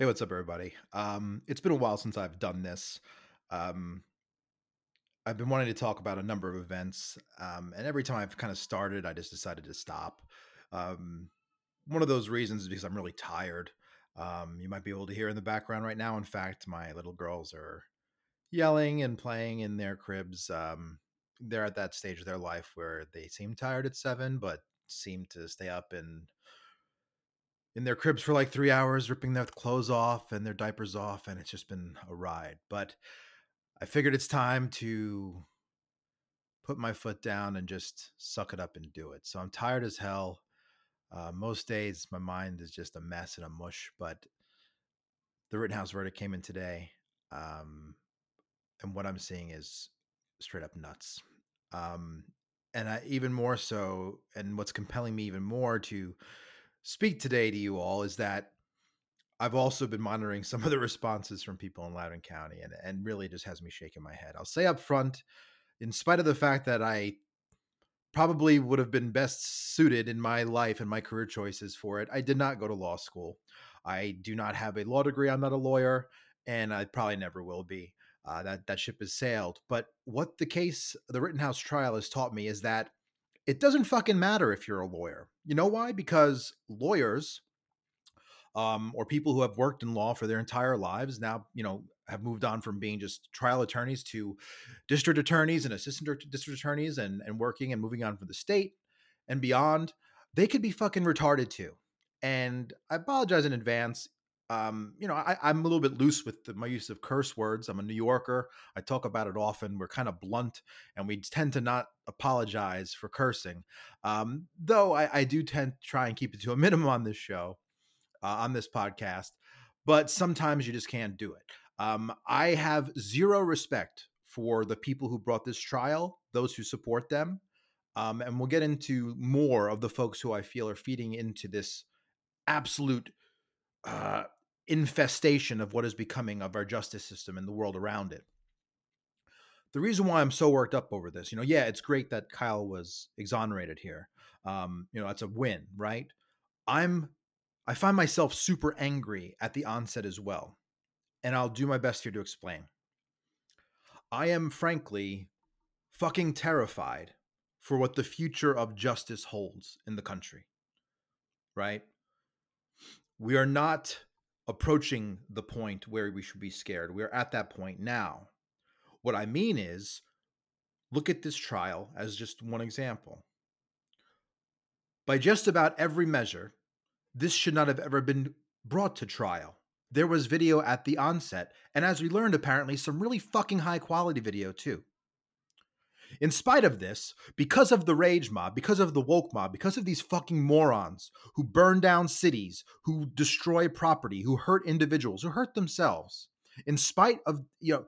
Hey, what's up, everybody? Um, it's been a while since I've done this. Um, I've been wanting to talk about a number of events, um, and every time I've kind of started, I just decided to stop. Um, one of those reasons is because I'm really tired. Um, you might be able to hear in the background right now. In fact, my little girls are yelling and playing in their cribs. Um, they're at that stage of their life where they seem tired at seven, but seem to stay up and in their cribs for like three hours, ripping their clothes off and their diapers off, and it's just been a ride. But I figured it's time to put my foot down and just suck it up and do it. So I'm tired as hell. Uh, most days, my mind is just a mess and a mush, but the Rittenhouse verdict came in today. Um, and what I'm seeing is straight up nuts. Um, and I, even more so, and what's compelling me even more to speak today to you all is that I've also been monitoring some of the responses from people in Loudoun County, and and really just has me shaking my head. I'll say up front, in spite of the fact that I probably would have been best suited in my life and my career choices for it, I did not go to law school. I do not have a law degree. I'm not a lawyer, and I probably never will be. Uh, that that ship has sailed. But what the case, the Rittenhouse trial, has taught me is that it doesn't fucking matter if you're a lawyer. You know why? Because lawyers um, or people who have worked in law for their entire lives now, you know, have moved on from being just trial attorneys to district attorneys and assistant district attorneys and, and working and moving on for the state and beyond. They could be fucking retarded too. And I apologize in advance um, you know, I, am a little bit loose with the, my use of curse words. I'm a New Yorker. I talk about it often. We're kind of blunt, and we tend to not apologize for cursing. Um, though I, I, do tend to try and keep it to a minimum on this show, uh, on this podcast. But sometimes you just can't do it. Um, I have zero respect for the people who brought this trial, those who support them, um, and we'll get into more of the folks who I feel are feeding into this absolute uh, infestation of what is becoming of our justice system and the world around it. The reason why I'm so worked up over this, you know, yeah, it's great that Kyle was exonerated here. Um, you know, that's a win, right? I'm I find myself super angry at the onset as well. And I'll do my best here to explain. I am frankly fucking terrified for what the future of justice holds in the country. Right? We are not approaching the point where we should be scared. We're at that point now. What I mean is, look at this trial as just one example. By just about every measure, this should not have ever been brought to trial. There was video at the onset, and as we learned, apparently, some really fucking high quality video too. In spite of this, because of the rage mob, because of the woke mob, because of these fucking morons who burn down cities, who destroy property, who hurt individuals, who hurt themselves, in spite of, you know,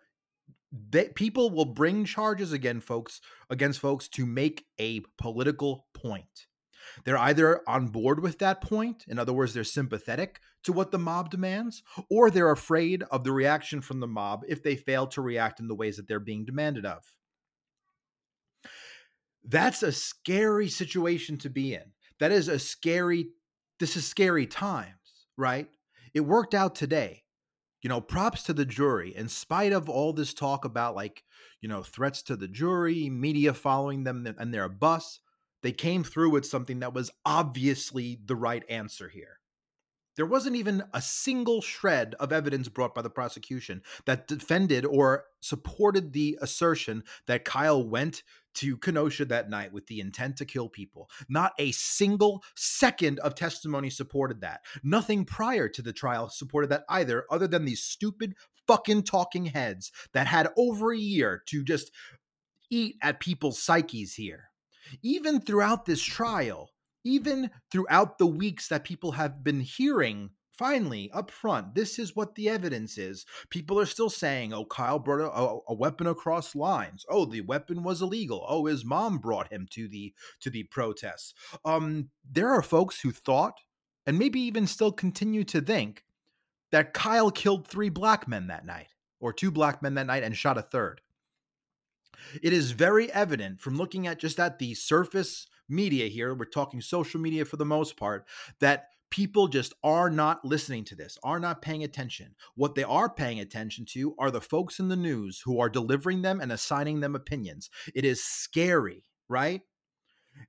they, people will bring charges again, folks, against folks to make a political point. They're either on board with that point, in other words, they're sympathetic to what the mob demands, or they're afraid of the reaction from the mob if they fail to react in the ways that they're being demanded of. That's a scary situation to be in. That is a scary, this is scary times, right? It worked out today. You know, props to the jury. In spite of all this talk about like, you know, threats to the jury, media following them and their bus, they came through with something that was obviously the right answer here. There wasn't even a single shred of evidence brought by the prosecution that defended or supported the assertion that Kyle went to Kenosha that night with the intent to kill people. Not a single second of testimony supported that. Nothing prior to the trial supported that either, other than these stupid fucking talking heads that had over a year to just eat at people's psyches here. Even throughout this trial, even throughout the weeks that people have been hearing finally up front this is what the evidence is. People are still saying oh kyle brought a, a, weapon across lines. Oh the weapon was illegal. Oh his mom brought him to the to the protests. Um there are folks who thought and maybe even still continue to think that kyle killed three black men that night or two black men that night and shot a third. It is very evident from looking at just at the surface media here, we're talking social media for the most part, that People just are not listening to this, are not paying attention. What they are paying attention to are the folks in the news who are delivering them and assigning them opinions. It is scary, right?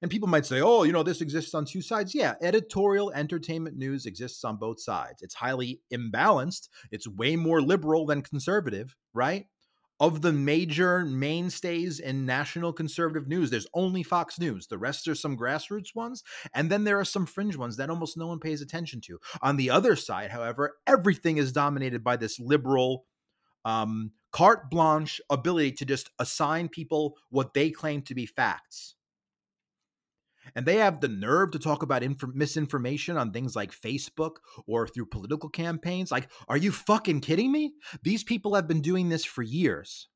And people might say, oh, you know, this exists on two sides. Yeah, editorial entertainment news exists on both sides. It's highly imbalanced, it's way more liberal than conservative, right? Of the major mainstays in national conservative news, there's only Fox News. The rest are some grassroots ones. And then there are some fringe ones that almost no one pays attention to. On the other side, however, everything is dominated by this liberal, um, carte blanche ability to just assign people what they claim to be facts and they have the nerve to talk about inf- misinformation on things like Facebook or through political campaigns. Like, are you fucking kidding me? These people have been doing this for years.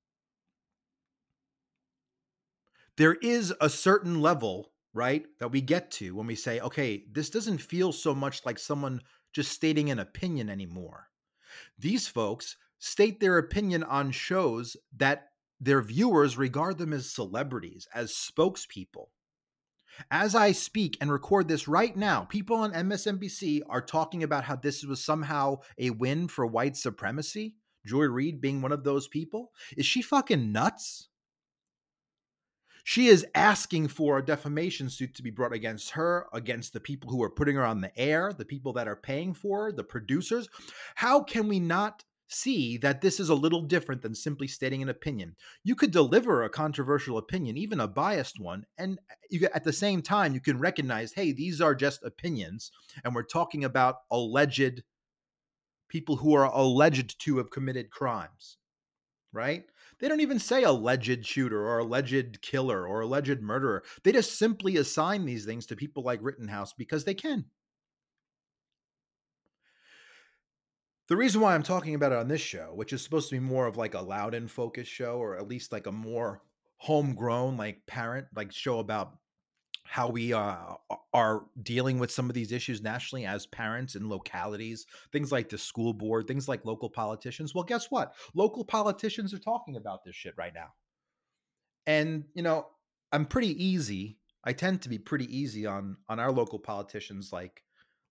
There is a certain level, right, that we get to when we say, okay, this doesn't feel so much like someone just stating an opinion anymore. These folks state their opinion on shows that their viewers regard them as celebrities, as spokespeople. As I speak and record this right now, people on MSNBC are talking about how this was somehow a win for white supremacy. Joy Reid being one of those people. Is she fucking nuts? She is asking for a defamation suit to be brought against her, against the people who are putting her on the air, the people that are paying for her, the producers. How can we not see that this is a little different than simply stating an opinion. You could deliver a controversial opinion, even a biased one, and you at the same time you can recognize, hey, these are just opinions, and we're talking about alleged people who are alleged to have committed crimes, right? They don't even say alleged shooter or alleged killer or alleged murderer. They just simply assign these things to people like Rittenhouse because they can. The reason why I'm talking about it on this show, which is supposed to be more of like a Loudoun focused show, or at least like a more homegrown, like parent, like show about how we uh, are dealing with some of these issues nationally as parents in localities, things like the school board, things like local politicians. Well, guess what? Local politicians are talking about this shit right now. And, you know, I'm pretty easy. I tend to be pretty easy on on our local politicians like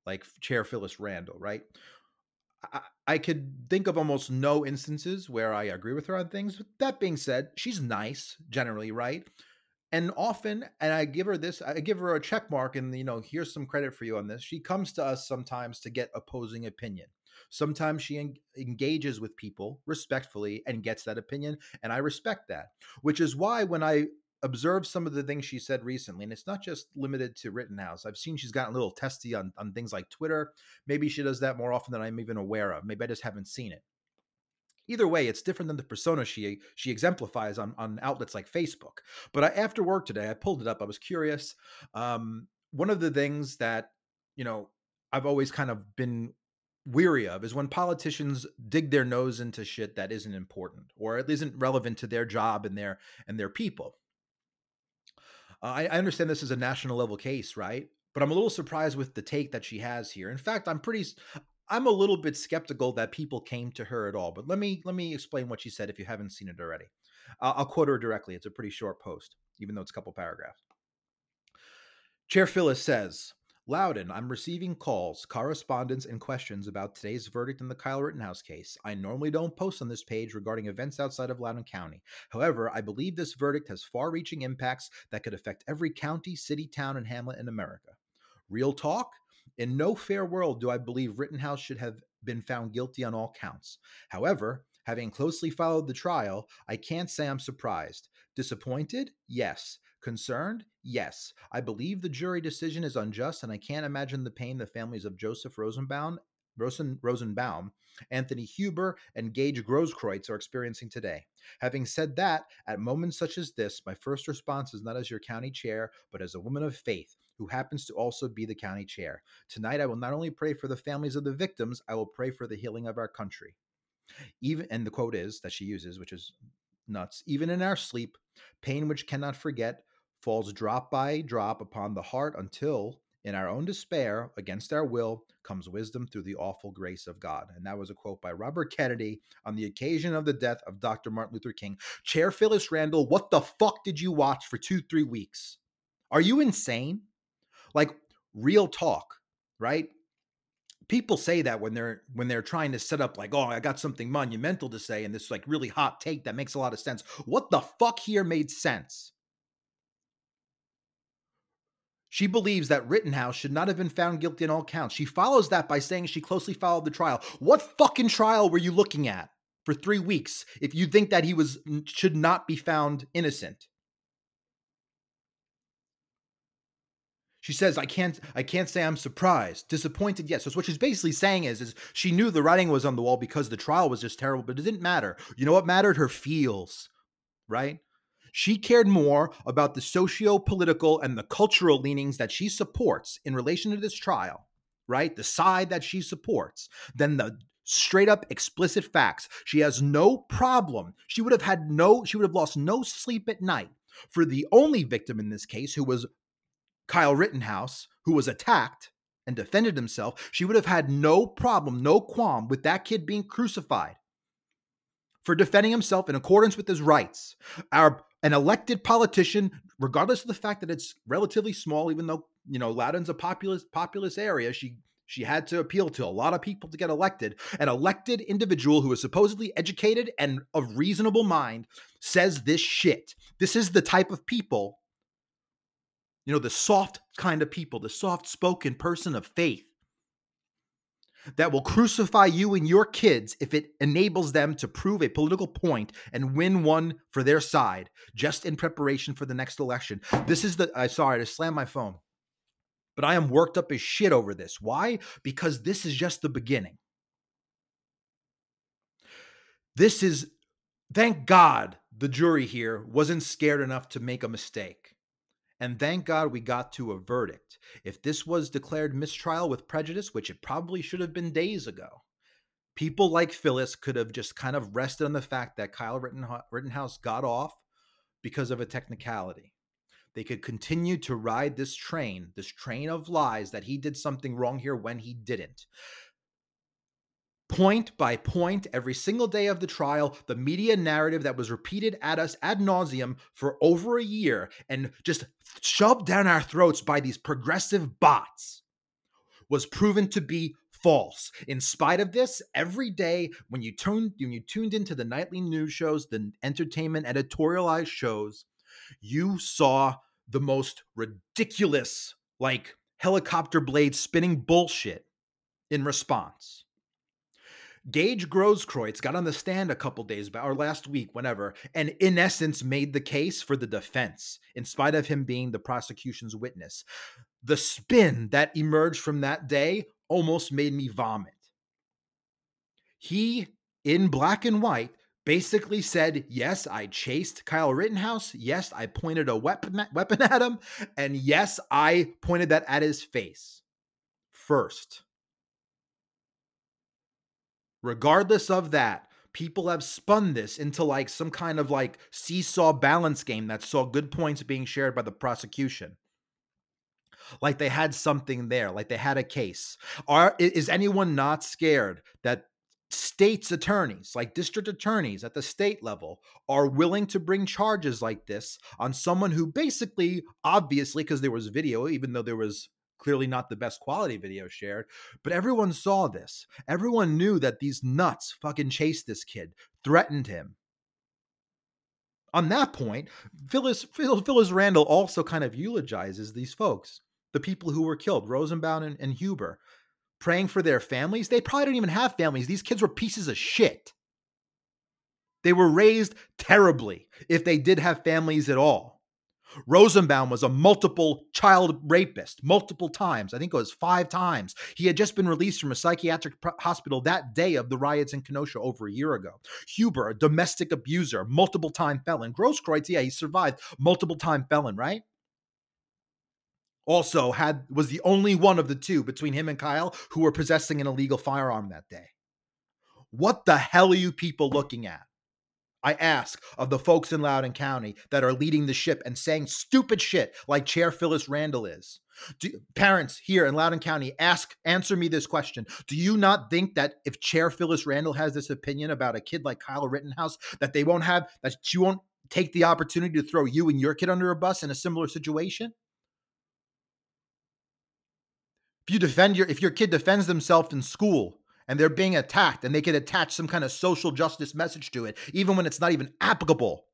like Chair Phyllis Randall, right? I, I could think of almost no instances where I agree with her on things. But that being said, she's nice generally, right? And often, and I give her this, I give her a check mark, and you know, here's some credit for you on this. She comes to us sometimes to get opposing opinion. Sometimes she en- engages with people respectfully and gets that opinion, and I respect that. Which is why when I observe some of the things she said recently, and it's not just limited to Rittenhouse. I've seen she's gotten a little testy on, on things like Twitter. Maybe she does that more often than I'm even aware of. Maybe I just haven't seen it. Either way, it's different than the persona she she exemplifies on, on outlets like Facebook. But I, after work today, I pulled it up. I was curious. Um, one of the things that you know I've always kind of been weary of is when politicians dig their nose into shit that isn't important or isn't relevant to their job and their and their people uh, I, I understand this is a national level case, right? But I'm a little surprised with the take that she has here. In fact, I'm pretty I'm a little bit skeptical that people came to her at all. But let me let me explain what she said if you haven't seen it already. Uh, I'll quote her directly. It's a pretty short post, even though it's a couple paragraphs. Chair Phyllis says, Loudoun, I'm receiving calls, correspondence, and questions about today's verdict in the Kyle Rittenhouse case. I normally don't post on this page regarding events outside of Loudoun County. However, I believe this verdict has far reaching impacts that could affect every county, city, town, and hamlet in America. Real talk? In no fair world do I believe Rittenhouse should have been found guilty on all counts. However, having closely followed the trial, I can't say I'm surprised. Disappointed? Yes. Concerned? Yes. I believe the jury decision is unjust, and I can't imagine the pain the families of Joseph Rosenbaum, Rosen, Rosenbaum, Anthony Huber, and Gage Grosskreutz are experiencing today. Having said that, at moments such as this, my first response is not as your county chair, but as a woman of faith who happens to also be the county chair. Tonight, I will not only pray for the families of the victims, I will pray for the healing of our country. Even and the quote is that she uses, which is nuts. Even in our sleep, pain which cannot forget, falls drop by drop upon the heart until, in our own despair, against our will, comes wisdom through the awful grace of God. And that was a quote by Robert Kennedy on the occasion of the death of Dr. Martin Luther King. Chair Phyllis Randall, what the fuck did you watch for two, three weeks? Are you insane? Like, real talk, right? People say that when they're when they're trying to set up like, oh, I got something monumental to say, and this like really hot take that makes a lot of sense. What the fuck here made sense? She believes that Rittenhouse should not have been found guilty in all counts. She follows that by saying she closely followed the trial. What fucking trial were you looking at for three weeks if you think that he was should not be found innocent? She says, "I can't, I can't say I'm surprised, disappointed." Yes, so what she's basically saying is, is she knew the writing was on the wall because the trial was just terrible, but it didn't matter. You know what mattered? Her feels, right? She cared more about the socio political and the cultural leanings that she supports in relation to this trial, right? The side that she supports, than the straight up explicit facts. She has no problem. She would have had no, she would have lost no sleep at night for the only victim in this case who was Kyle Rittenhouse, who was attacked and defended himself, she would have had no problem, no qualm with that kid being crucified for defending himself in accordance with his rights. Our an elected politician, regardless of the fact that it's relatively small, even though you know Loudoun's a populous populous area, she she had to appeal to a lot of people to get elected. An elected individual who is supposedly educated and of reasonable mind says this shit. This is the type of people you know, the soft kind of people, the soft spoken person of faith that will crucify you and your kids if it enables them to prove a political point and win one for their side just in preparation for the next election. This is the uh, I sorry to slam my phone. But I am worked up as shit over this. Why? Because this is just the beginning. This is thank God the jury here wasn't scared enough to make a mistake. And thank God we got to a verdict. If this was declared mistrial with prejudice, which it probably should have been days ago, people like Phyllis could have just kind of rested on the fact that Kyle Rittenhouse got off because of a technicality. They could continue to ride this train, this train of lies that he did something wrong here when he didn't point by point every single day of the trial the media narrative that was repeated at us ad nauseum for over a year and just shoved down our throats by these progressive bots was proven to be false. In spite of this every day when you tuned when you tuned into the nightly news shows the entertainment editorialized shows you saw the most ridiculous like helicopter blade spinning bullshit in response Gage Grosskreutz got on the stand a couple days back, or last week, whenever, and in essence made the case for the defense, in spite of him being the prosecution's witness. The spin that emerged from that day almost made me vomit. He, in black and white, basically said, Yes, I chased Kyle Rittenhouse. Yes, I pointed a weapon, weapon at him. And yes, I pointed that at his face first. Regardless of that, people have spun this into like some kind of like seesaw balance game that saw good points being shared by the prosecution. Like they had something there, like they had a case. Are is anyone not scared that states attorneys, like district attorneys at the state level, are willing to bring charges like this on someone who basically, obviously, because there was video, even though there was clearly not the best quality video shared, but everyone saw this. Everyone knew that these nuts fucking chased this kid, threatened him. On that point, Phyllis, Phyllis Randall also kind of eulogizes these folks, the people who were killed, Rosenbaum and, and Huber, praying for their families. They probably don't even have families. These kids were pieces of shit. They were raised terribly if they did have families at all. Rosenbaum was a multiple child rapist, multiple times. I think it was five times. He had just been released from a psychiatric hospital that day of the riots in Kenosha over a year ago. Huber, a domestic abuser, multiple time felon. Grosskreutz, yeah, he survived, multiple time felon, right? Also had was the only one of the two between him and Kyle who were possessing an illegal firearm that day. What the hell are you people looking at? I ask of the folks in Loudoun County that are leading the ship and saying stupid shit like Chair Phyllis Randall is. Do, parents here in Loudoun County, ask, answer me this question. Do you not think that if Chair Phyllis Randall has this opinion about a kid like Kyle Rittenhouse, that they won't have, that she won't take the opportunity to throw you and your kid under a bus in a similar situation? If you defend your if your kid defends themselves in school and they're being attacked and they can attach some kind of social justice message to it, even when it's not even applicable.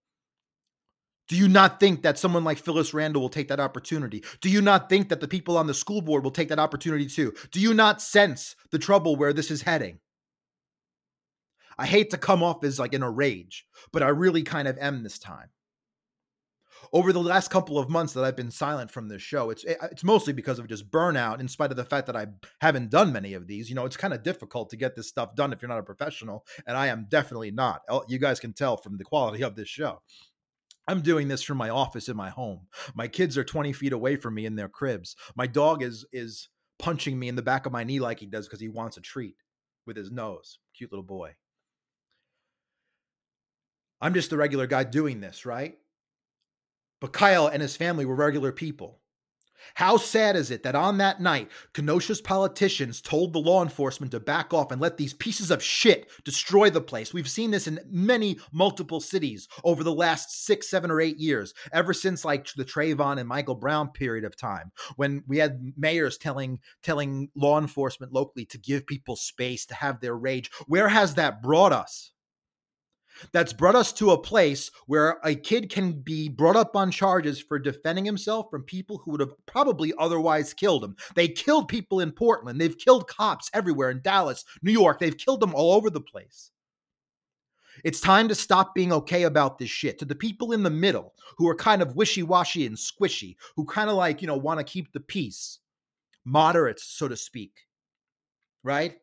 Do you not think that someone like Phyllis Randall will take that opportunity? Do you not think that the people on the school board will take that opportunity too? Do you not sense the trouble where this is heading? I hate to come off as like in a rage, but I really kind of am this time. Over the last couple of months that I've been silent from this show, it's eh, it's mostly because of just burnout. In spite of the fact that I haven't done many of these, you know, it's kind of difficult to get this stuff done if you're not a professional, and I am definitely not. Oh, you guys can tell from the quality of this show. I'm doing this from my office in my home. My kids are 20 feet away from me in their cribs. My dog is is punching me in the back of my knee like he does because he wants a treat with his nose. Cute little boy. I'm just the regular guy doing this, right? But Kyle and his family were regular people. How sad is it that on that night, Kenosha's politicians told the law enforcement to back off and let these pieces of shit destroy the place? We've seen this in many multiple cities over the last six, seven, or eight years, ever since like the Trayvon and Michael Brown period of time, when we had mayors telling telling law enforcement locally to give people space to have their rage. Where has that brought us? That's brought us to a place where a kid can be brought up on charges for defending himself from people who would have probably otherwise killed him. They killed people in Portland. They've killed cops everywhere in Dallas, New York. They've killed them all over the place. It's time to stop being okay about this shit. To the people in the middle who are kind of wishy washy and squishy, who kind of like, you know, want to keep the peace, moderates, so to speak, right?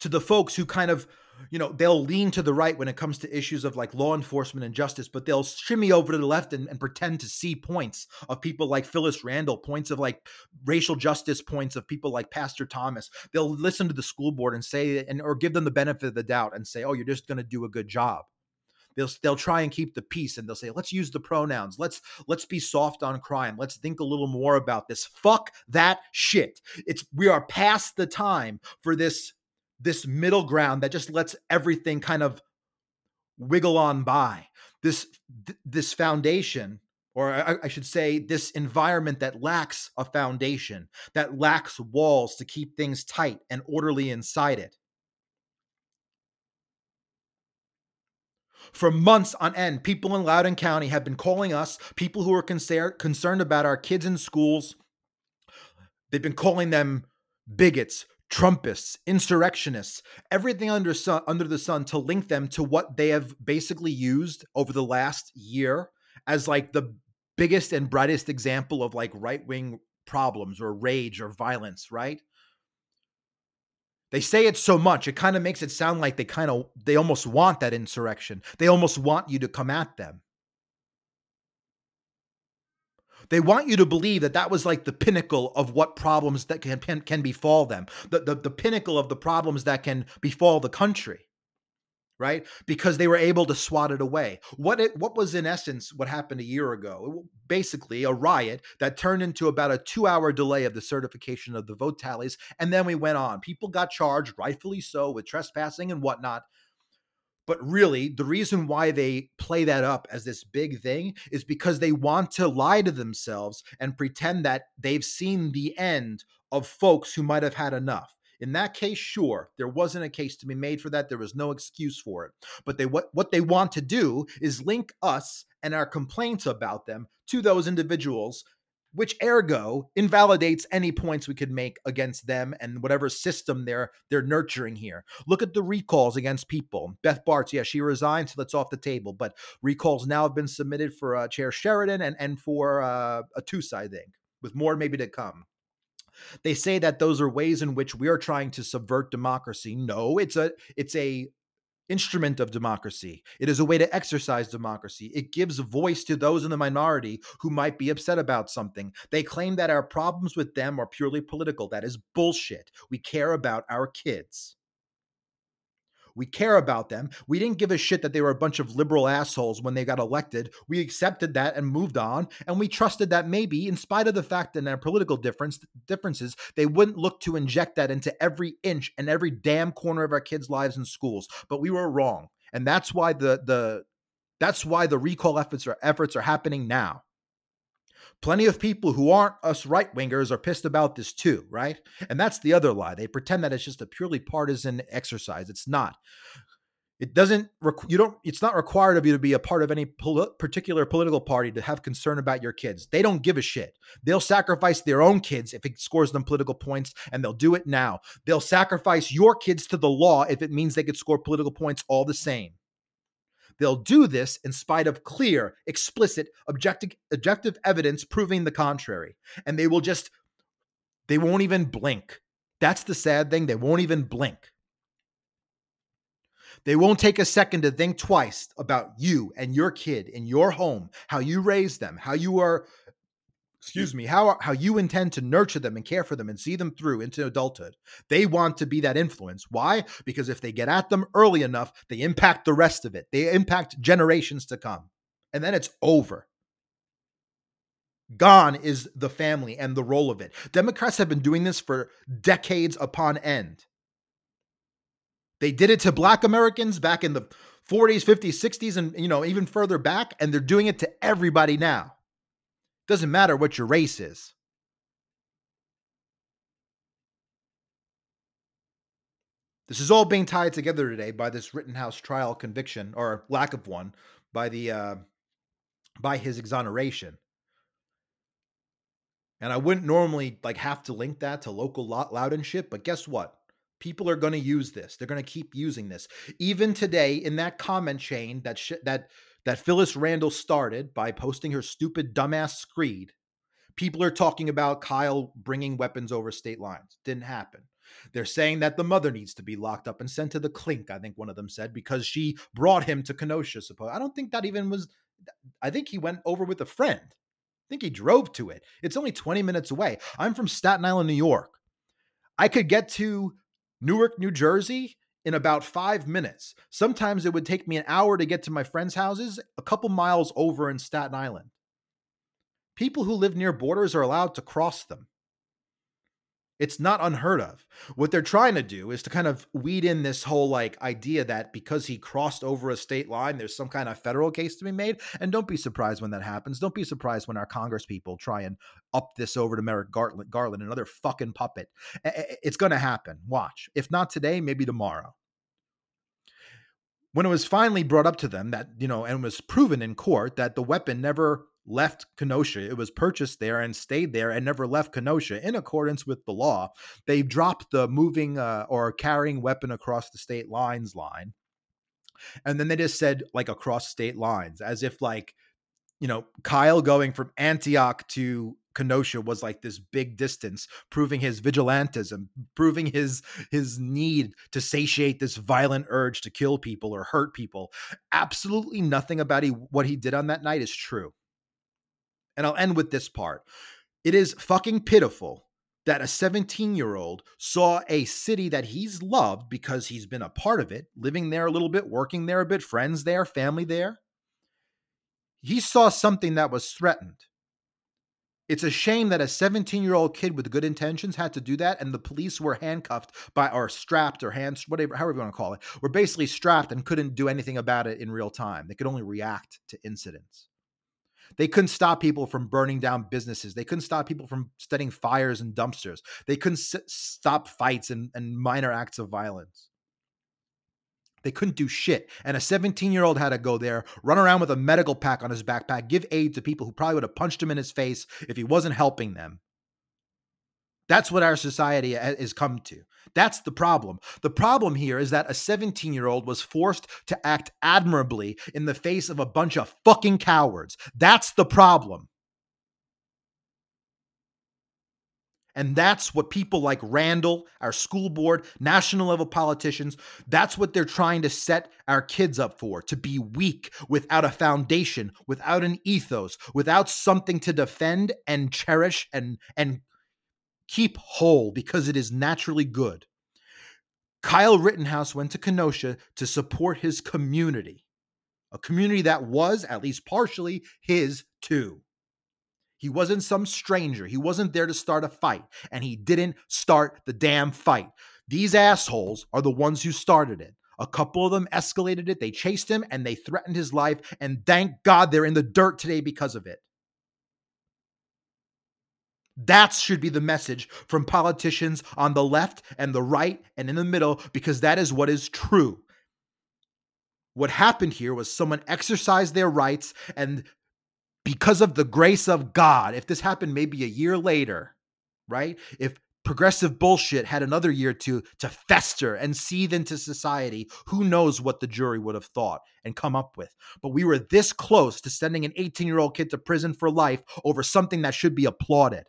To the folks who kind of you know, they'll lean to the right when it comes to issues of like law enforcement and justice, but they'll shimmy over to the left and, and, pretend to see points of people like Phyllis Randall, points of like racial justice points of people like Pastor Thomas. They'll listen to the school board and say, and or give them the benefit of the doubt and say, oh, you're just going to do a good job. They'll, they'll try and keep the peace and they'll say let's use the pronouns let's let's be soft on crime let's think a little more about this fuck that shit it's we are past the time for this this middle ground that just lets everything kind of wiggle on by. This th- this foundation or I, I, should say this environment that lacks a foundation, that lacks walls to keep things tight and orderly inside it. For months on end, people in Loudoun County have been calling us, people who are concer- concerned about our kids in schools. They've been calling them bigots, Trumpists, insurrectionists, everything under sun, under the sun to link them to what they have basically used over the last year as like the biggest and brightest example of like right-wing problems or rage or violence, right? They say it so much, it kind of makes it sound like they kind of they almost want that insurrection. They almost want you to come at them. They want you to believe that that was like the pinnacle of what problems that can can, befall them, the, the the pinnacle of the problems that can befall the country, right? Because they were able to swat it away. What it what was in essence what happened a year ago? Basically, a riot that turned into about a two hour delay of the certification of the vote tallies, and then we went on. People got charged, rightfully so, with trespassing and whatnot. But really, the reason why they play that up as this big thing is because they want to lie to themselves and pretend that they've seen the end of folks who might have had enough. In that case, sure, there wasn't a case to be made for that. There was no excuse for it. But they what what they want to do is link us and our complaints about them to those individuals which ergo invalidates any points we could make against them and whatever system they're they're nurturing here. Look at the recalls against people. Beth Barts, yeah, she resigned, so that's off the table. But recalls now have been submitted for uh, Chair Sheridan and and for uh, Atoosa, I think, with more maybe to come. They say that those are ways in which we are trying to subvert democracy. No, it's a it's a instrument of democracy. It is a way to exercise democracy. It gives voice to those in the minority who might be upset about something. They claim that our problems with them are purely political. That is bullshit. We care about our kids. We care about them. We didn't give a shit that they were a bunch of liberal assholes when they got elected. We accepted that and moved on. And we trusted that maybe, in spite of the fact that their political difference differences, they wouldn't look to inject that into every inch and every damn corner of our kids' lives and schools. But we were wrong. And that's why the the that's why the recall efforts are efforts are happening now. Plenty of people who aren't us right wingers are pissed about this too, right? And that's the other lie. They pretend that it's just a purely partisan exercise. It's not. It doesn't. You don't. It's not required of you to be a part of any particular political party to have concern about your kids. They don't give a shit. They'll sacrifice their own kids if it scores them political points, and they'll do it now. They'll sacrifice your kids to the law if it means they could score political points all the same. They'll do this in spite of clear, explicit, objective, objective evidence proving the contrary. And they will just, they won't even blink. That's the sad thing. They won't even blink. They won't take a second to think twice about you and your kid in your home, how you raise them, how you are excuse me, how how you intend to nurture them and care for them and see them through into adulthood. They want to be that influence. Why? Because if they get at them early enough, they impact the rest of it. They impact generations to come. And then it's over. Gone is the family and the role of it. Democrats have been doing this for decades upon end. They did it to black Americans back in the 40s, 50s, 60s and you know, even further back and they're doing it to everybody now. Doesn't matter what your race is. This is all being tied together today by this Rittenhouse trial conviction or lack of one by the uh, by his exoneration. And I wouldn't normally like have to link that to local Loudoun shit, but guess what? People are going to use this. They're going to keep using this. Even today, in that comment chain that sh- that that Phyllis Randall started by posting her stupid dumbass screed. People are talking about Kyle bringing weapons over state lines. Didn't happen. They're saying that the mother needs to be locked up and sent to the clink, I think one of them said, because she brought him to Kenosha. Suppose I don't think that even was I think he went over with a friend. I think he drove to it. It's only 20 minutes away. I'm from Staten Island, New York. I could get to Newark, New Jersey in about five minutes. Sometimes it would take me an hour to get to my friends' houses, a couple miles over in Staten Island. People who live near borders are allowed to cross them. It's not unheard of. What they're trying to do is to kind of weed in this whole like idea that because he crossed over a state line, there's some kind of federal case to be made. And don't be surprised when that happens. Don't be surprised when our Congress people try and up this over to Merrick Garland, Garland another fucking puppet. It's going to happen. Watch. If not today, maybe tomorrow when it was finally brought up to them that you know and was proven in court that the weapon never left Kenosha. It was purchased there and stayed there and never left Kenosha in accordance with the law. They dropped the moving uh, or carrying weapon across the state lines line. And then they just said like across state lines as if like you know Kyle going from Antioch to Kenosha was like this big distance, proving his vigilantism, proving his his need to satiate this violent urge to kill people or hurt people. Absolutely nothing about he, what he did on that night is true. And I'll end with this part. It is fucking pitiful that a 17 year old saw a city that he's loved because he's been a part of it, living there a little bit, working there a bit, friends there, family there. He saw something that was threatened. It's a shame that a 17 year old kid with good intentions had to do that, and the police were handcuffed by or strapped or hands, whatever, however you want to call it, were basically strapped and couldn't do anything about it in real time. They could only react to incidents. They couldn't stop people from burning down businesses. They couldn't stop people from setting fires in dumpsters. They couldn't s- stop fights and, and minor acts of violence. They couldn't do shit. And a 17 year old had to go there, run around with a medical pack on his backpack, give aid to people who probably would have punched him in his face if he wasn't helping them. That's what our society has come to. That's the problem. The problem here is that a 17 year old was forced to act admirably in the face of a bunch of fucking cowards. That's the problem. And that's what people like Randall, our school board, national level politicians, that's what they're trying to set our kids up for to be weak without a foundation, without an ethos, without something to defend and cherish and, and keep whole because it is naturally good. Kyle Rittenhouse went to Kenosha to support his community, a community that was, at least partially, his too. He wasn't some stranger. He wasn't there to start a fight, and he didn't start the damn fight. These assholes are the ones who started it. A couple of them escalated it. They chased him and they threatened his life. And thank God they're in the dirt today because of it. That should be the message from politicians on the left and the right and in the middle, because that is what is true. What happened here was someone exercised their rights, and because of the grace of God, if this happened maybe a year later, right? If progressive bullshit had another year to to fester and seethe into society who knows what the jury would have thought and come up with but we were this close to sending an 18 year old kid to prison for life over something that should be applauded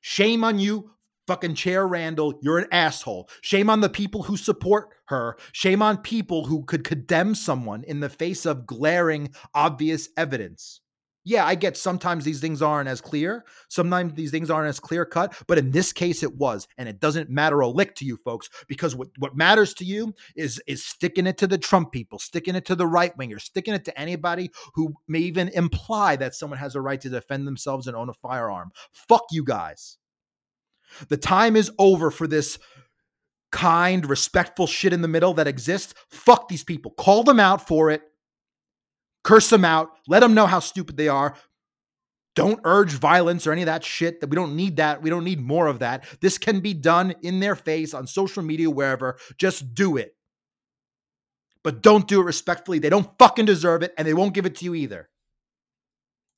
shame on you fucking chair randall. You're an asshole. Shame on the people who support her. Shame on people who could condemn someone in the face of glaring obvious evidence yeah, I get sometimes these things aren't as clear. Sometimes these things aren't as clear cut, but in this case it was. And it doesn't matter a lick to you folks because what, what matters to you is is sticking it to the Trump people, sticking it to the right wingers, sticking it to anybody who may even imply that someone has a right to defend themselves and own a firearm. Fuck you guys. The time is over for this kind, respectful shit in the middle that exists. Fuck these people. Call them out for it curse them out, let them know how stupid they are. Don't urge violence or any of that shit. That we don't need that. We don't need more of that. This can be done in their face on social media, wherever. Just do it. But don't do it respectfully. They don't fucking deserve it, and they won't give it to you either.